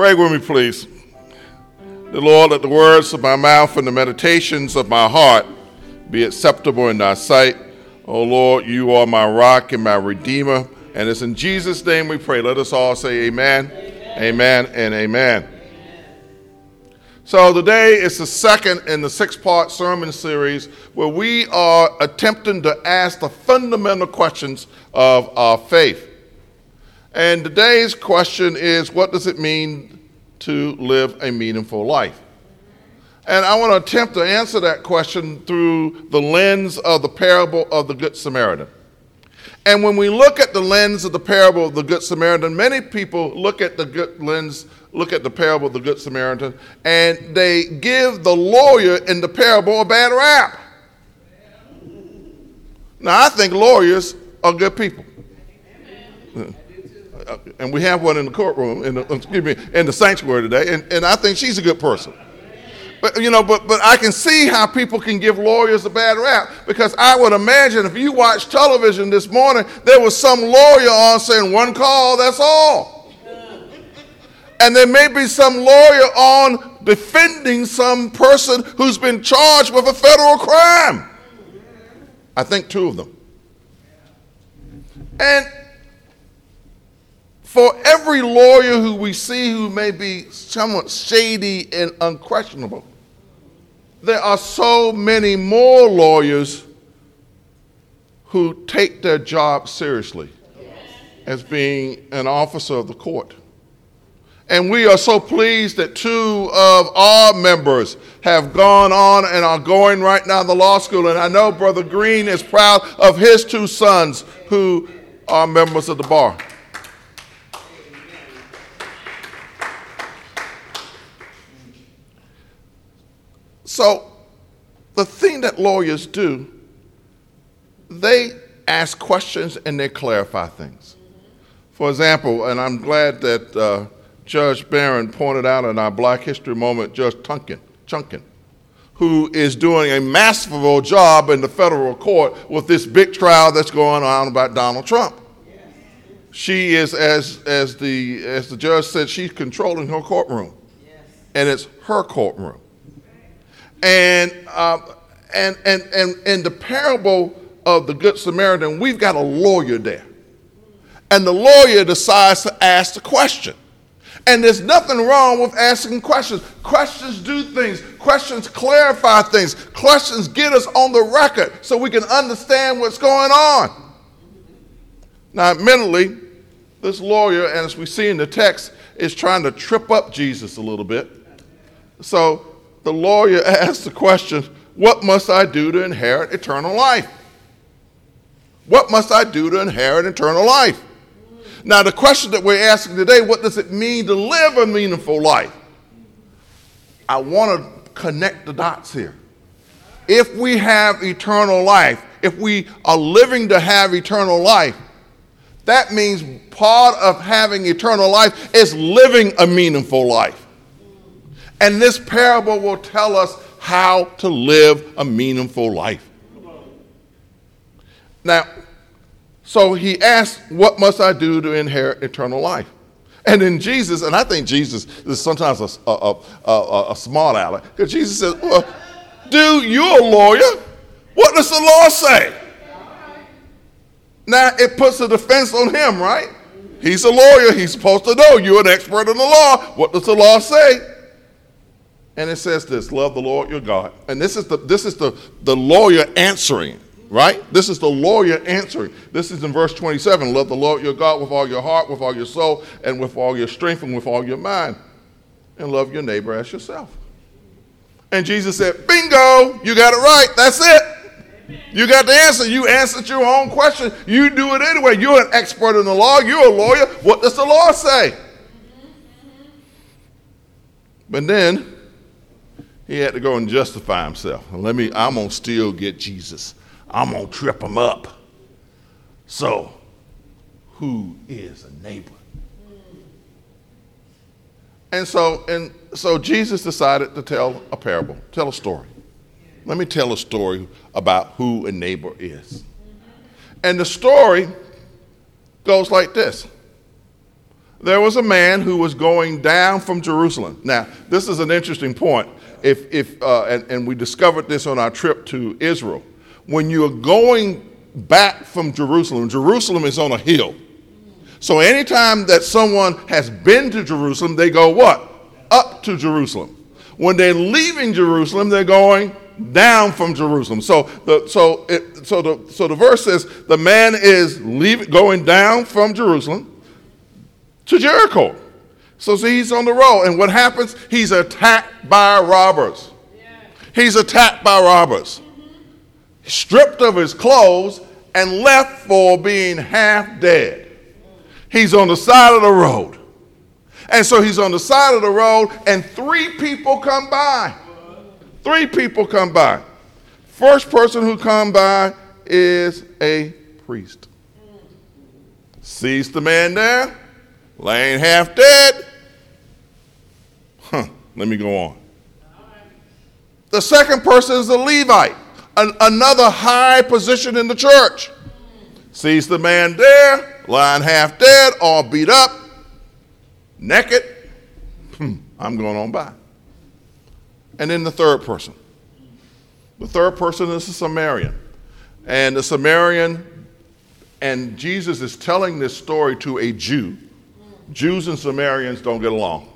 Pray with me, please. The Lord, let the words of my mouth and the meditations of my heart be acceptable in thy sight. O oh Lord, you are my rock and my redeemer. And it's in Jesus' name we pray. Let us all say amen, amen, amen and amen. So today is the second in the six part sermon series where we are attempting to ask the fundamental questions of our faith. And today's question is what does it mean to live a meaningful life? And I want to attempt to answer that question through the lens of the parable of the Good Samaritan. And when we look at the lens of the parable of the Good Samaritan, many people look at the good lens, look at the parable of the Good Samaritan, and they give the lawyer in the parable a bad rap. Now, I think lawyers are good people. And we have one in the courtroom, in the, excuse me, in the sanctuary today, and, and I think she's a good person. But you know, but but I can see how people can give lawyers a bad rap because I would imagine if you watch television this morning, there was some lawyer on saying one call, that's all. And there may be some lawyer on defending some person who's been charged with a federal crime. I think two of them. And for every lawyer who we see who may be somewhat shady and unquestionable, there are so many more lawyers who take their job seriously as being an officer of the court. And we are so pleased that two of our members have gone on and are going right now to law school. And I know Brother Green is proud of his two sons who are members of the bar. So, the thing that lawyers do, they ask questions and they clarify things. For example, and I'm glad that uh, Judge Barron pointed out in our Black History Moment, Judge Tunkin, Chutkan, who is doing a masterful job in the federal court with this big trial that's going on about Donald Trump. She is, as, as, the, as the judge said, she's controlling her courtroom. And it's her courtroom. And, uh, and, and, and in the parable of the Good Samaritan, we've got a lawyer there. And the lawyer decides to ask the question. And there's nothing wrong with asking questions. Questions do things, questions clarify things, questions get us on the record so we can understand what's going on. Now, mentally, this lawyer, and as we see in the text, is trying to trip up Jesus a little bit. So the lawyer asked the question, What must I do to inherit eternal life? What must I do to inherit eternal life? Now, the question that we're asking today what does it mean to live a meaningful life? I want to connect the dots here. If we have eternal life, if we are living to have eternal life, that means part of having eternal life is living a meaningful life. And this parable will tell us how to live a meaningful life. Now, so he asks, What must I do to inherit eternal life? And then Jesus, and I think Jesus is sometimes a, a, a, a smart aleck, because Jesus says, Well, dude, you're a lawyer. What does the law say? Now it puts a defense on him, right? He's a lawyer. He's supposed to know. You're an expert in the law. What does the law say? And it says this love the Lord your God. And this is the this is the, the lawyer answering, right? This is the lawyer answering. This is in verse 27. Love the Lord your God with all your heart, with all your soul, and with all your strength, and with all your mind. And love your neighbor as yourself. And Jesus said, Bingo, you got it right. That's it. You got the answer. You answered your own question. You do it anyway. You're an expert in the law. You're a lawyer. What does the law say? But then he had to go and justify himself. Let me, I'm going to still get Jesus. I'm going to trip him up. So, who is a neighbor? And so, and so Jesus decided to tell a parable, tell a story. Let me tell a story about who a neighbor is. And the story goes like this there was a man who was going down from Jerusalem. Now, this is an interesting point. If, if, uh, and, and we discovered this on our trip to Israel. When you're going back from Jerusalem, Jerusalem is on a hill. So anytime that someone has been to Jerusalem, they go what? Up to Jerusalem. When they're leaving Jerusalem, they're going down from Jerusalem. So the so it, so the so the verse says the man is leaving going down from Jerusalem to Jericho. So he's on the road, and what happens? He's attacked by robbers. He's attacked by robbers. Stripped of his clothes and left for being half dead. He's on the side of the road. And so he's on the side of the road, and three people come by. Three people come by. First person who come by is a priest. Sees the man there, laying half dead. Huh, let me go on. The second person is a Levite, an, another high position in the church. Sees the man there, lying half dead, all beat up, naked. Hmm, I'm going on by. And then the third person. The third person is a Samaritan. And the Samaritan, and Jesus is telling this story to a Jew. Jews and Samaritans don't get along,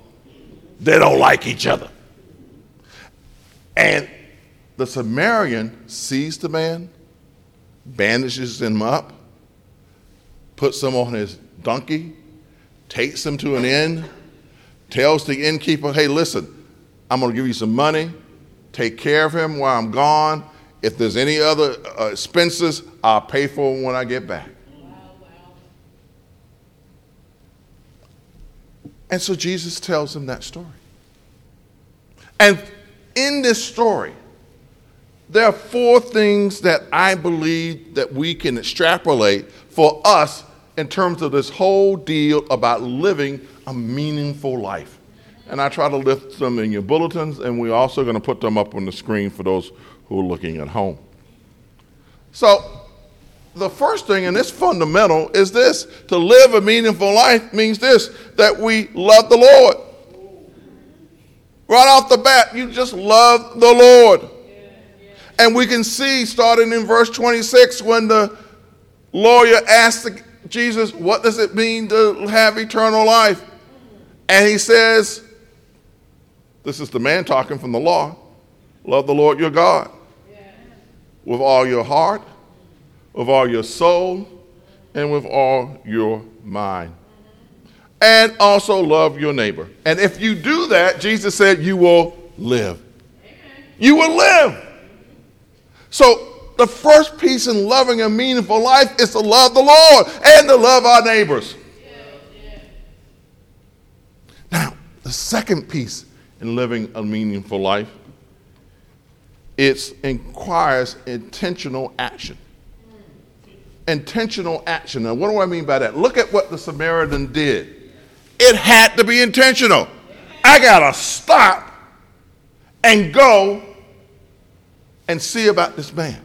they don't like each other. And the Samaritan sees the man, bandages him up, puts him on his donkey, takes him to an inn, tells the innkeeper, hey, listen, I'm going to give you some money, take care of him while I'm gone. If there's any other uh, expenses, I'll pay for them when I get back. And so Jesus tells him that story. And in this story, there are four things that I believe that we can extrapolate for us in terms of this whole deal about living a meaningful life. And I try to lift them in your bulletins, and we're also going to put them up on the screen for those who are looking at home. So, the first thing, and it's fundamental, is this to live a meaningful life means this that we love the Lord. Right off the bat, you just love the Lord. And we can see, starting in verse 26, when the lawyer asked Jesus, What does it mean to have eternal life? And he says, This is the man talking from the law love the Lord your God with all your heart, with all your soul, and with all your mind. And also love your neighbor. And if you do that, Jesus said, you will live. You will live. So the first piece in loving a meaningful life is to love the Lord and to love our neighbors. Now, the second piece in living a meaningful life it requires intentional action. Intentional action. Now, what do I mean by that? Look at what the Samaritan did. It had to be intentional. I got to stop and go and see about this man.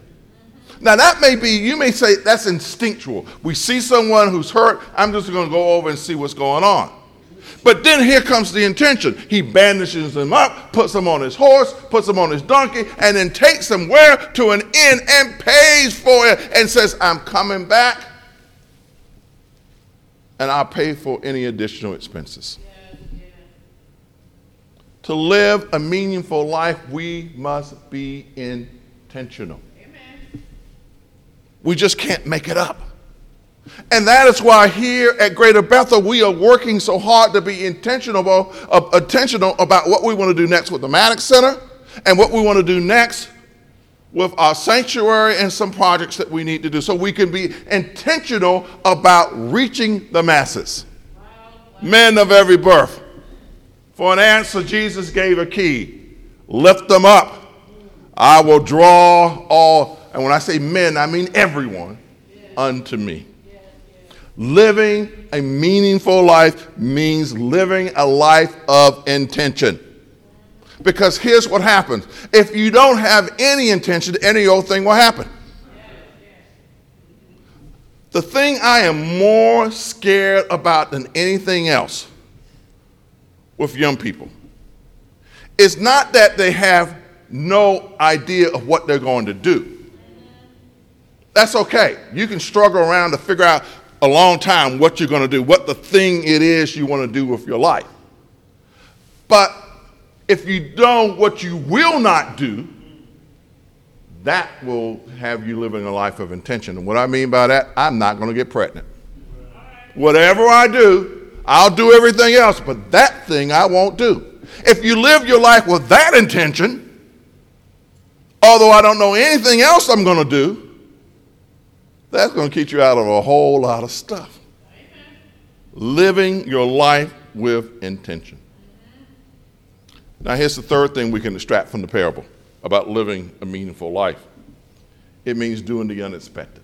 Now, that may be, you may say that's instinctual. We see someone who's hurt, I'm just going to go over and see what's going on. But then here comes the intention. He bandages him up, puts him on his horse, puts him on his donkey, and then takes him where? To an inn and pays for it and says, I'm coming back and I'll pay for any additional expenses. To live a meaningful life, we must be intentional. Amen. We just can't make it up. And that is why here at Greater Bethel, we are working so hard to be intentional, uh, intentional about what we want to do next with the Maddox Center and what we want to do next with our sanctuary and some projects that we need to do so we can be intentional about reaching the masses. Men of every birth. For an answer, Jesus gave a key lift them up. I will draw all, and when I say men, I mean everyone, unto me. Living a meaningful life means living a life of intention. Because here's what happens if you don't have any intention, any old thing will happen. The thing I am more scared about than anything else with young people is not that they have no idea of what they're going to do. That's okay. You can struggle around to figure out a long time what you're going to do, what the thing it is you want to do with your life. But if you know what you will not do, that will have you living a life of intention. And what I mean by that, I'm not going to get pregnant. Whatever I do, I'll do everything else, but that thing I won't do. If you live your life with that intention, although I don't know anything else I'm going to do, that's going to keep you out of a whole lot of stuff. Living your life with intention. Now, here's the third thing we can extract from the parable about living a meaningful life it means doing the unexpected.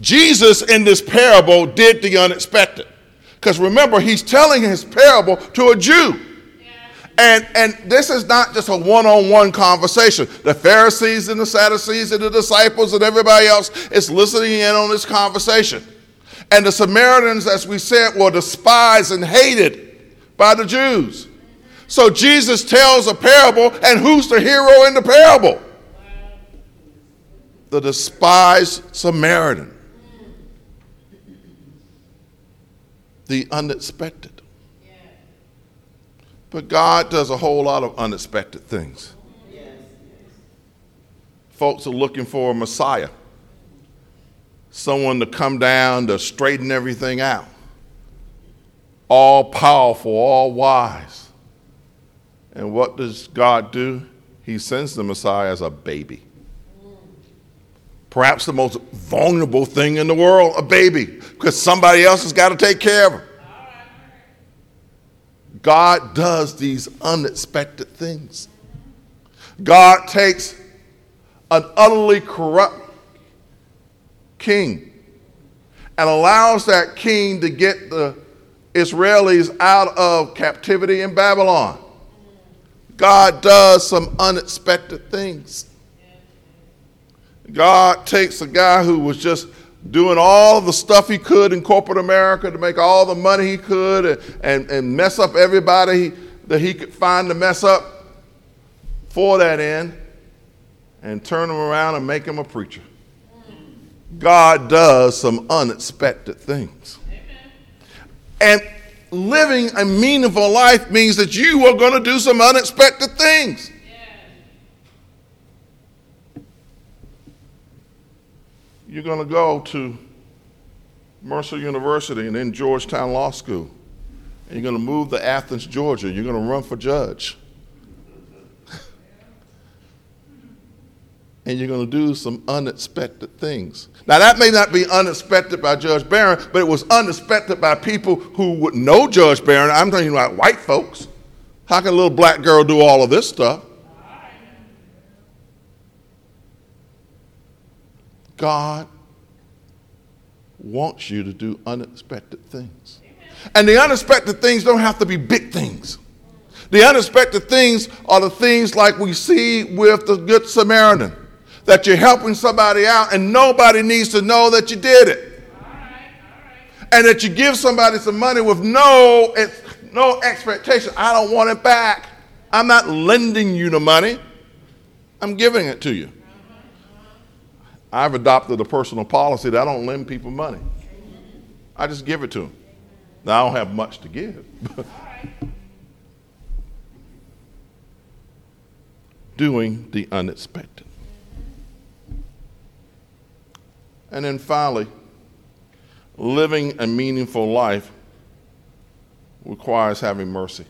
Jesus in this parable did the unexpected. Because remember, he's telling his parable to a Jew. And, and this is not just a one on one conversation. The Pharisees and the Sadducees and the disciples and everybody else is listening in on this conversation. And the Samaritans, as we said, were despised and hated by the Jews. So Jesus tells a parable, and who's the hero in the parable? The despised Samaritan. The unexpected. But God does a whole lot of unexpected things. Folks are looking for a Messiah, someone to come down to straighten everything out. All powerful, all wise. And what does God do? He sends the Messiah as a baby. Perhaps the most vulnerable thing in the world, a baby, because somebody else has got to take care of him. God does these unexpected things. God takes an utterly corrupt king and allows that king to get the Israelis out of captivity in Babylon. God does some unexpected things. God takes a guy who was just doing all the stuff he could in corporate America to make all the money he could and, and, and mess up everybody that he could find to mess up for that end and turn him around and make him a preacher. God does some unexpected things. And living a meaningful life means that you are going to do some unexpected things. You're going to go to Mercer University and then Georgetown Law School. And you're going to move to Athens, Georgia. You're going to run for judge. and you're going to do some unexpected things. Now, that may not be unexpected by Judge Barron, but it was unexpected by people who would know Judge Barron. I'm talking about white folks. How can a little black girl do all of this stuff? God wants you to do unexpected things. And the unexpected things don't have to be big things. The unexpected things are the things like we see with the Good Samaritan that you're helping somebody out and nobody needs to know that you did it. And that you give somebody some money with no, no expectation. I don't want it back. I'm not lending you the money, I'm giving it to you. I've adopted a personal policy that I don't lend people money. I just give it to them. Now, I don't have much to give. Doing the unexpected. And then finally, living a meaningful life requires having mercy.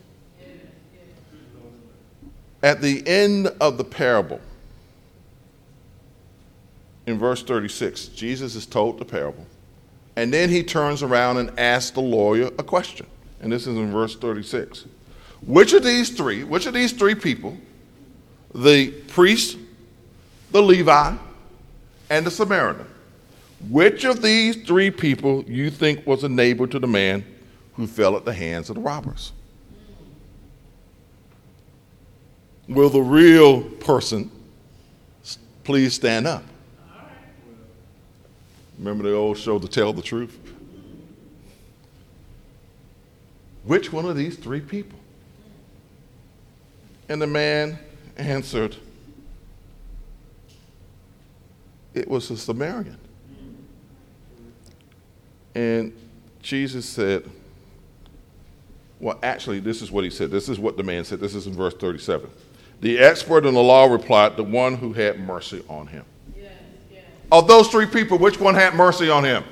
At the end of the parable, in verse 36, Jesus is told the parable. And then he turns around and asks the lawyer a question. And this is in verse 36. Which of these three, which of these three people, the priest, the Levi, and the Samaritan, which of these three people you think was a neighbor to the man who fell at the hands of the robbers? Will the real person please stand up? Remember the old show, To Tell the Truth? Which one of these three people? And the man answered, It was a Samaritan. And Jesus said, Well, actually, this is what he said. This is what the man said. This is in verse 37. The expert in the law replied, The one who had mercy on him. Of those three people, which one had mercy on him?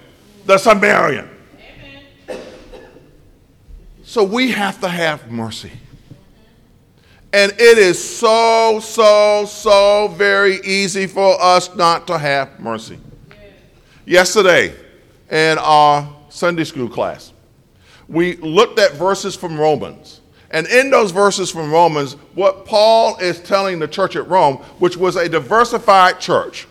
The Samaritan. Amen. So we have to have mercy. And it is so, so, so very easy for us not to have mercy. Yesterday, in our Sunday school class, we looked at verses from Romans. And in those verses from Romans, what Paul is telling the church at Rome, which was a diversified church,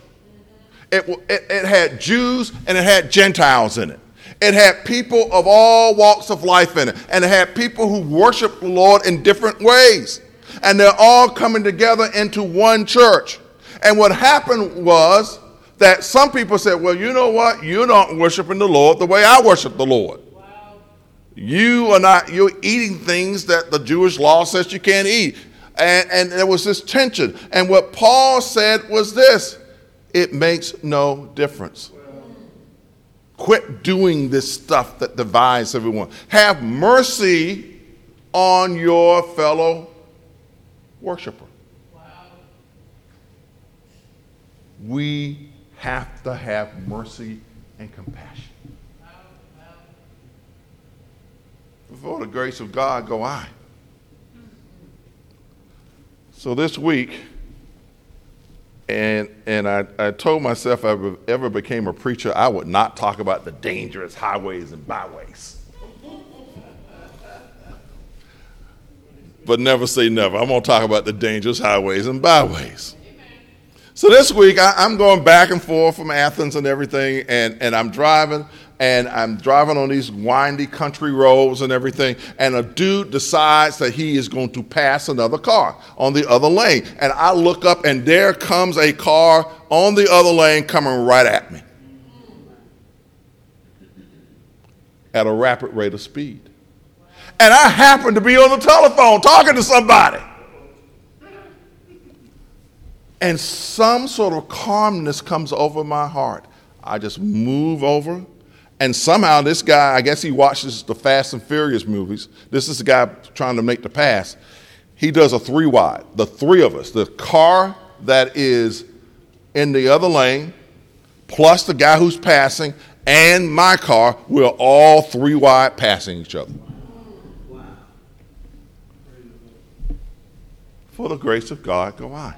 it, it, it, had Jews and it had Gentiles in it. It had people of all walks of life in it. And it had people who worshiped the Lord in different ways and they're all coming together into one church. And what happened was that some people said, Well, you know what? You're not worshiping the Lord the way I worship the Lord. You are not, you're eating things that the Jewish law says you can't eat. And, and there was this tension. And what Paul said was this it makes no difference. Quit doing this stuff that divides everyone. Have mercy on your fellow worshiper. We have to have mercy and compassion. Before the grace of God go I. So this week, and, and I, I told myself if I ever became a preacher, I would not talk about the dangerous highways and byways. but never say never. I'm going to talk about the dangerous highways and byways. So this week, I, am going back and forth from Athens and everything, and, and I'm driving, and I'm driving on these windy country roads and everything, and a dude decides that he is going to pass another car on the other lane. And I look up, and there comes a car on the other lane coming right at me at a rapid rate of speed and I happen to be on the telephone talking to somebody. And some sort of calmness comes over my heart. I just move over, and somehow this guy, I guess he watches the Fast and Furious movies. This is the guy trying to make the pass. He does a three wide, the three of us, the car that is in the other lane, plus the guy who's passing, and my car, we're all three wide passing each other. For the grace of God go I.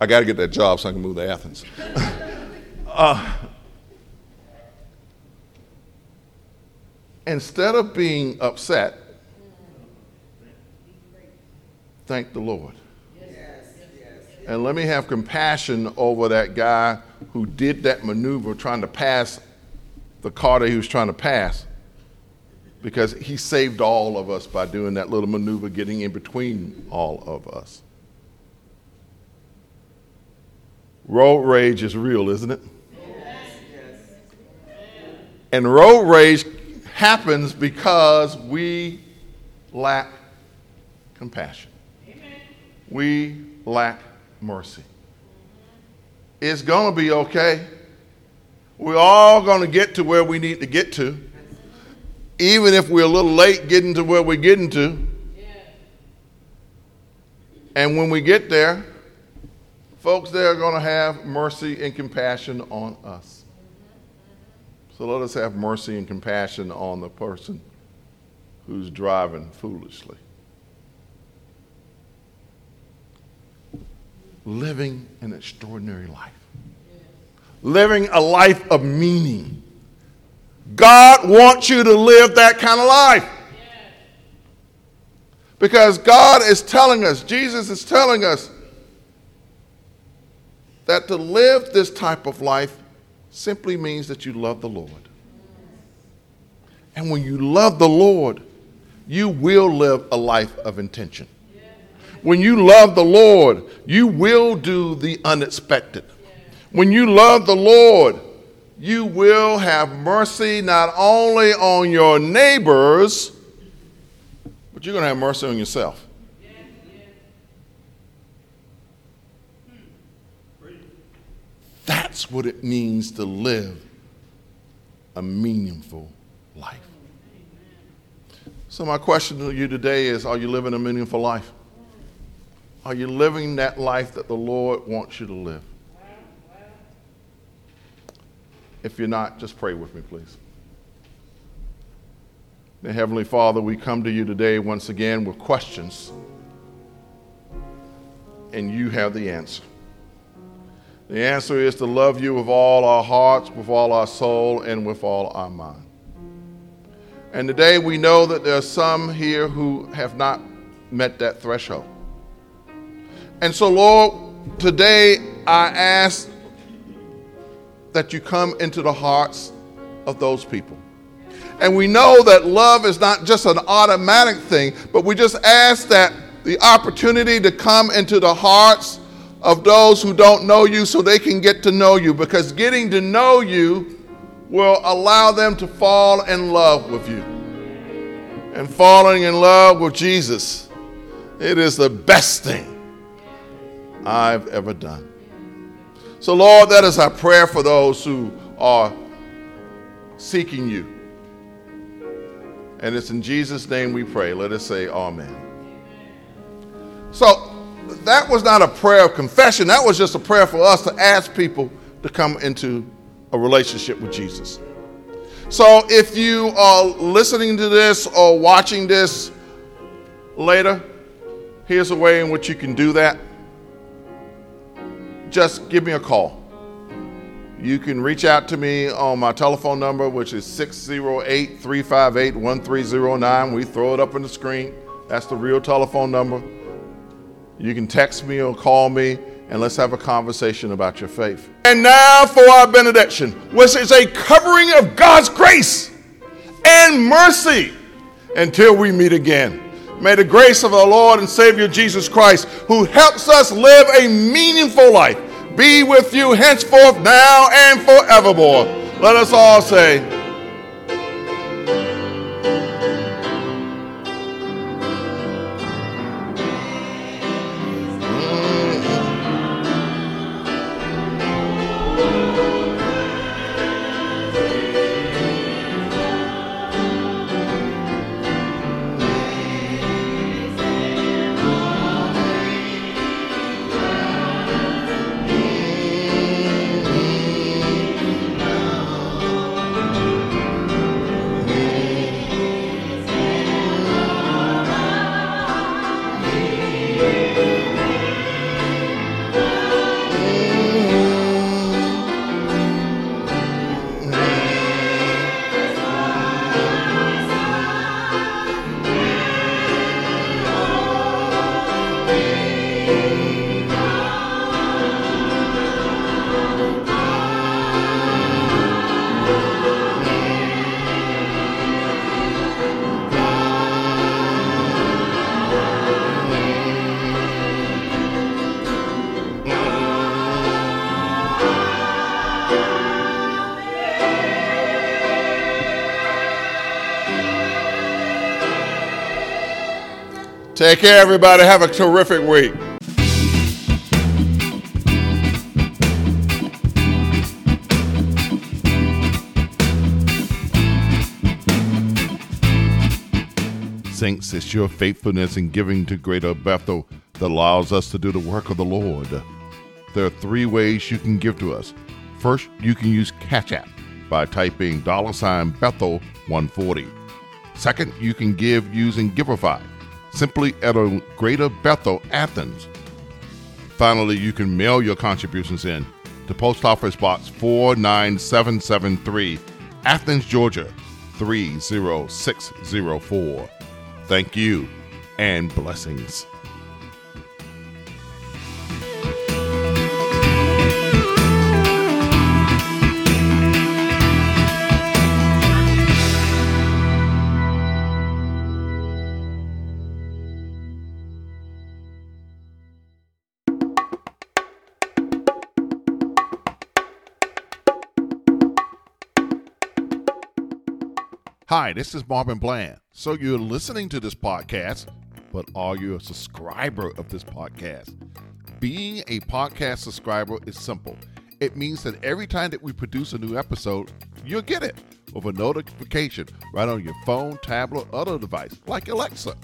I got to get that job so I can move to Athens. uh, instead of being upset, thank the Lord. And let me have compassion over that guy who did that maneuver trying to pass the car that he was trying to pass because he saved all of us by doing that little maneuver, getting in between all of us. Road rage is real, isn't it? And road rage happens because we lack compassion. We lack mercy. It's going to be okay. We're all going to get to where we need to get to even if we're a little late getting to where we're getting to. And when we get there, folks there are going to have mercy and compassion on us. So let us have mercy and compassion on the person who's driving foolishly. Living an extraordinary life. Living a life of meaning God wants you to live that kind of life. Because God is telling us, Jesus is telling us, that to live this type of life simply means that you love the Lord. And when you love the Lord, you will live a life of intention. When you love the Lord, you will do the unexpected. When you love the Lord, you will have mercy not only on your neighbors, but you're going to have mercy on yourself. That's what it means to live a meaningful life. So, my question to you today is Are you living a meaningful life? Are you living that life that the Lord wants you to live? If you're not, just pray with me, please. Heavenly Father, we come to you today once again with questions, and you have the answer. The answer is to love you with all our hearts, with all our soul, and with all our mind. And today we know that there are some here who have not met that threshold. And so, Lord, today I ask that you come into the hearts of those people. And we know that love is not just an automatic thing, but we just ask that the opportunity to come into the hearts of those who don't know you so they can get to know you because getting to know you will allow them to fall in love with you. And falling in love with Jesus, it is the best thing I've ever done. So, Lord, that is our prayer for those who are seeking you. And it's in Jesus' name we pray. Let us say, Amen. So, that was not a prayer of confession. That was just a prayer for us to ask people to come into a relationship with Jesus. So if you are listening to this or watching this later, here's a way in which you can do that. Just give me a call. You can reach out to me on my telephone number, which is 608 358 1309. We throw it up on the screen. That's the real telephone number. You can text me or call me, and let's have a conversation about your faith. And now for our benediction, which is a covering of God's grace and mercy until we meet again. May the grace of our Lord and Savior Jesus Christ, who helps us live a meaningful life, be with you henceforth, now, and forevermore. Let us all say, Take care, everybody. Have a terrific week. Saints, it's your faithfulness in giving to Greater Bethel that allows us to do the work of the Lord. There are three ways you can give to us. First, you can use Cash App by typing dollar sign Bethel 140. Second, you can give using Givelify simply at a Greater Bethel, Athens. Finally, you can mail your contributions in to Post Office Box 49773, Athens, Georgia 30604. Thank you and blessings. Hi, this is Marben Bland. So you're listening to this podcast, but are you a subscriber of this podcast? Being a podcast subscriber is simple. It means that every time that we produce a new episode, you'll get it with a notification right on your phone, tablet, or other device, like Alexa.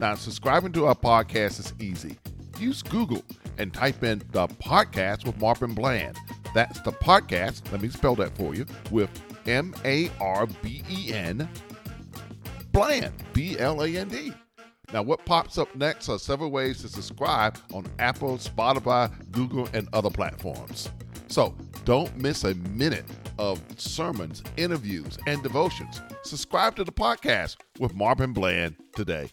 Now, subscribing to our podcast is easy. Use Google and type in the podcast with Marben Bland. That's the podcast. Let me spell that for you with M A R B E N Bland, B L A N D. Now, what pops up next are several ways to subscribe on Apple, Spotify, Google, and other platforms. So don't miss a minute of sermons, interviews, and devotions. Subscribe to the podcast with Marben Bland today.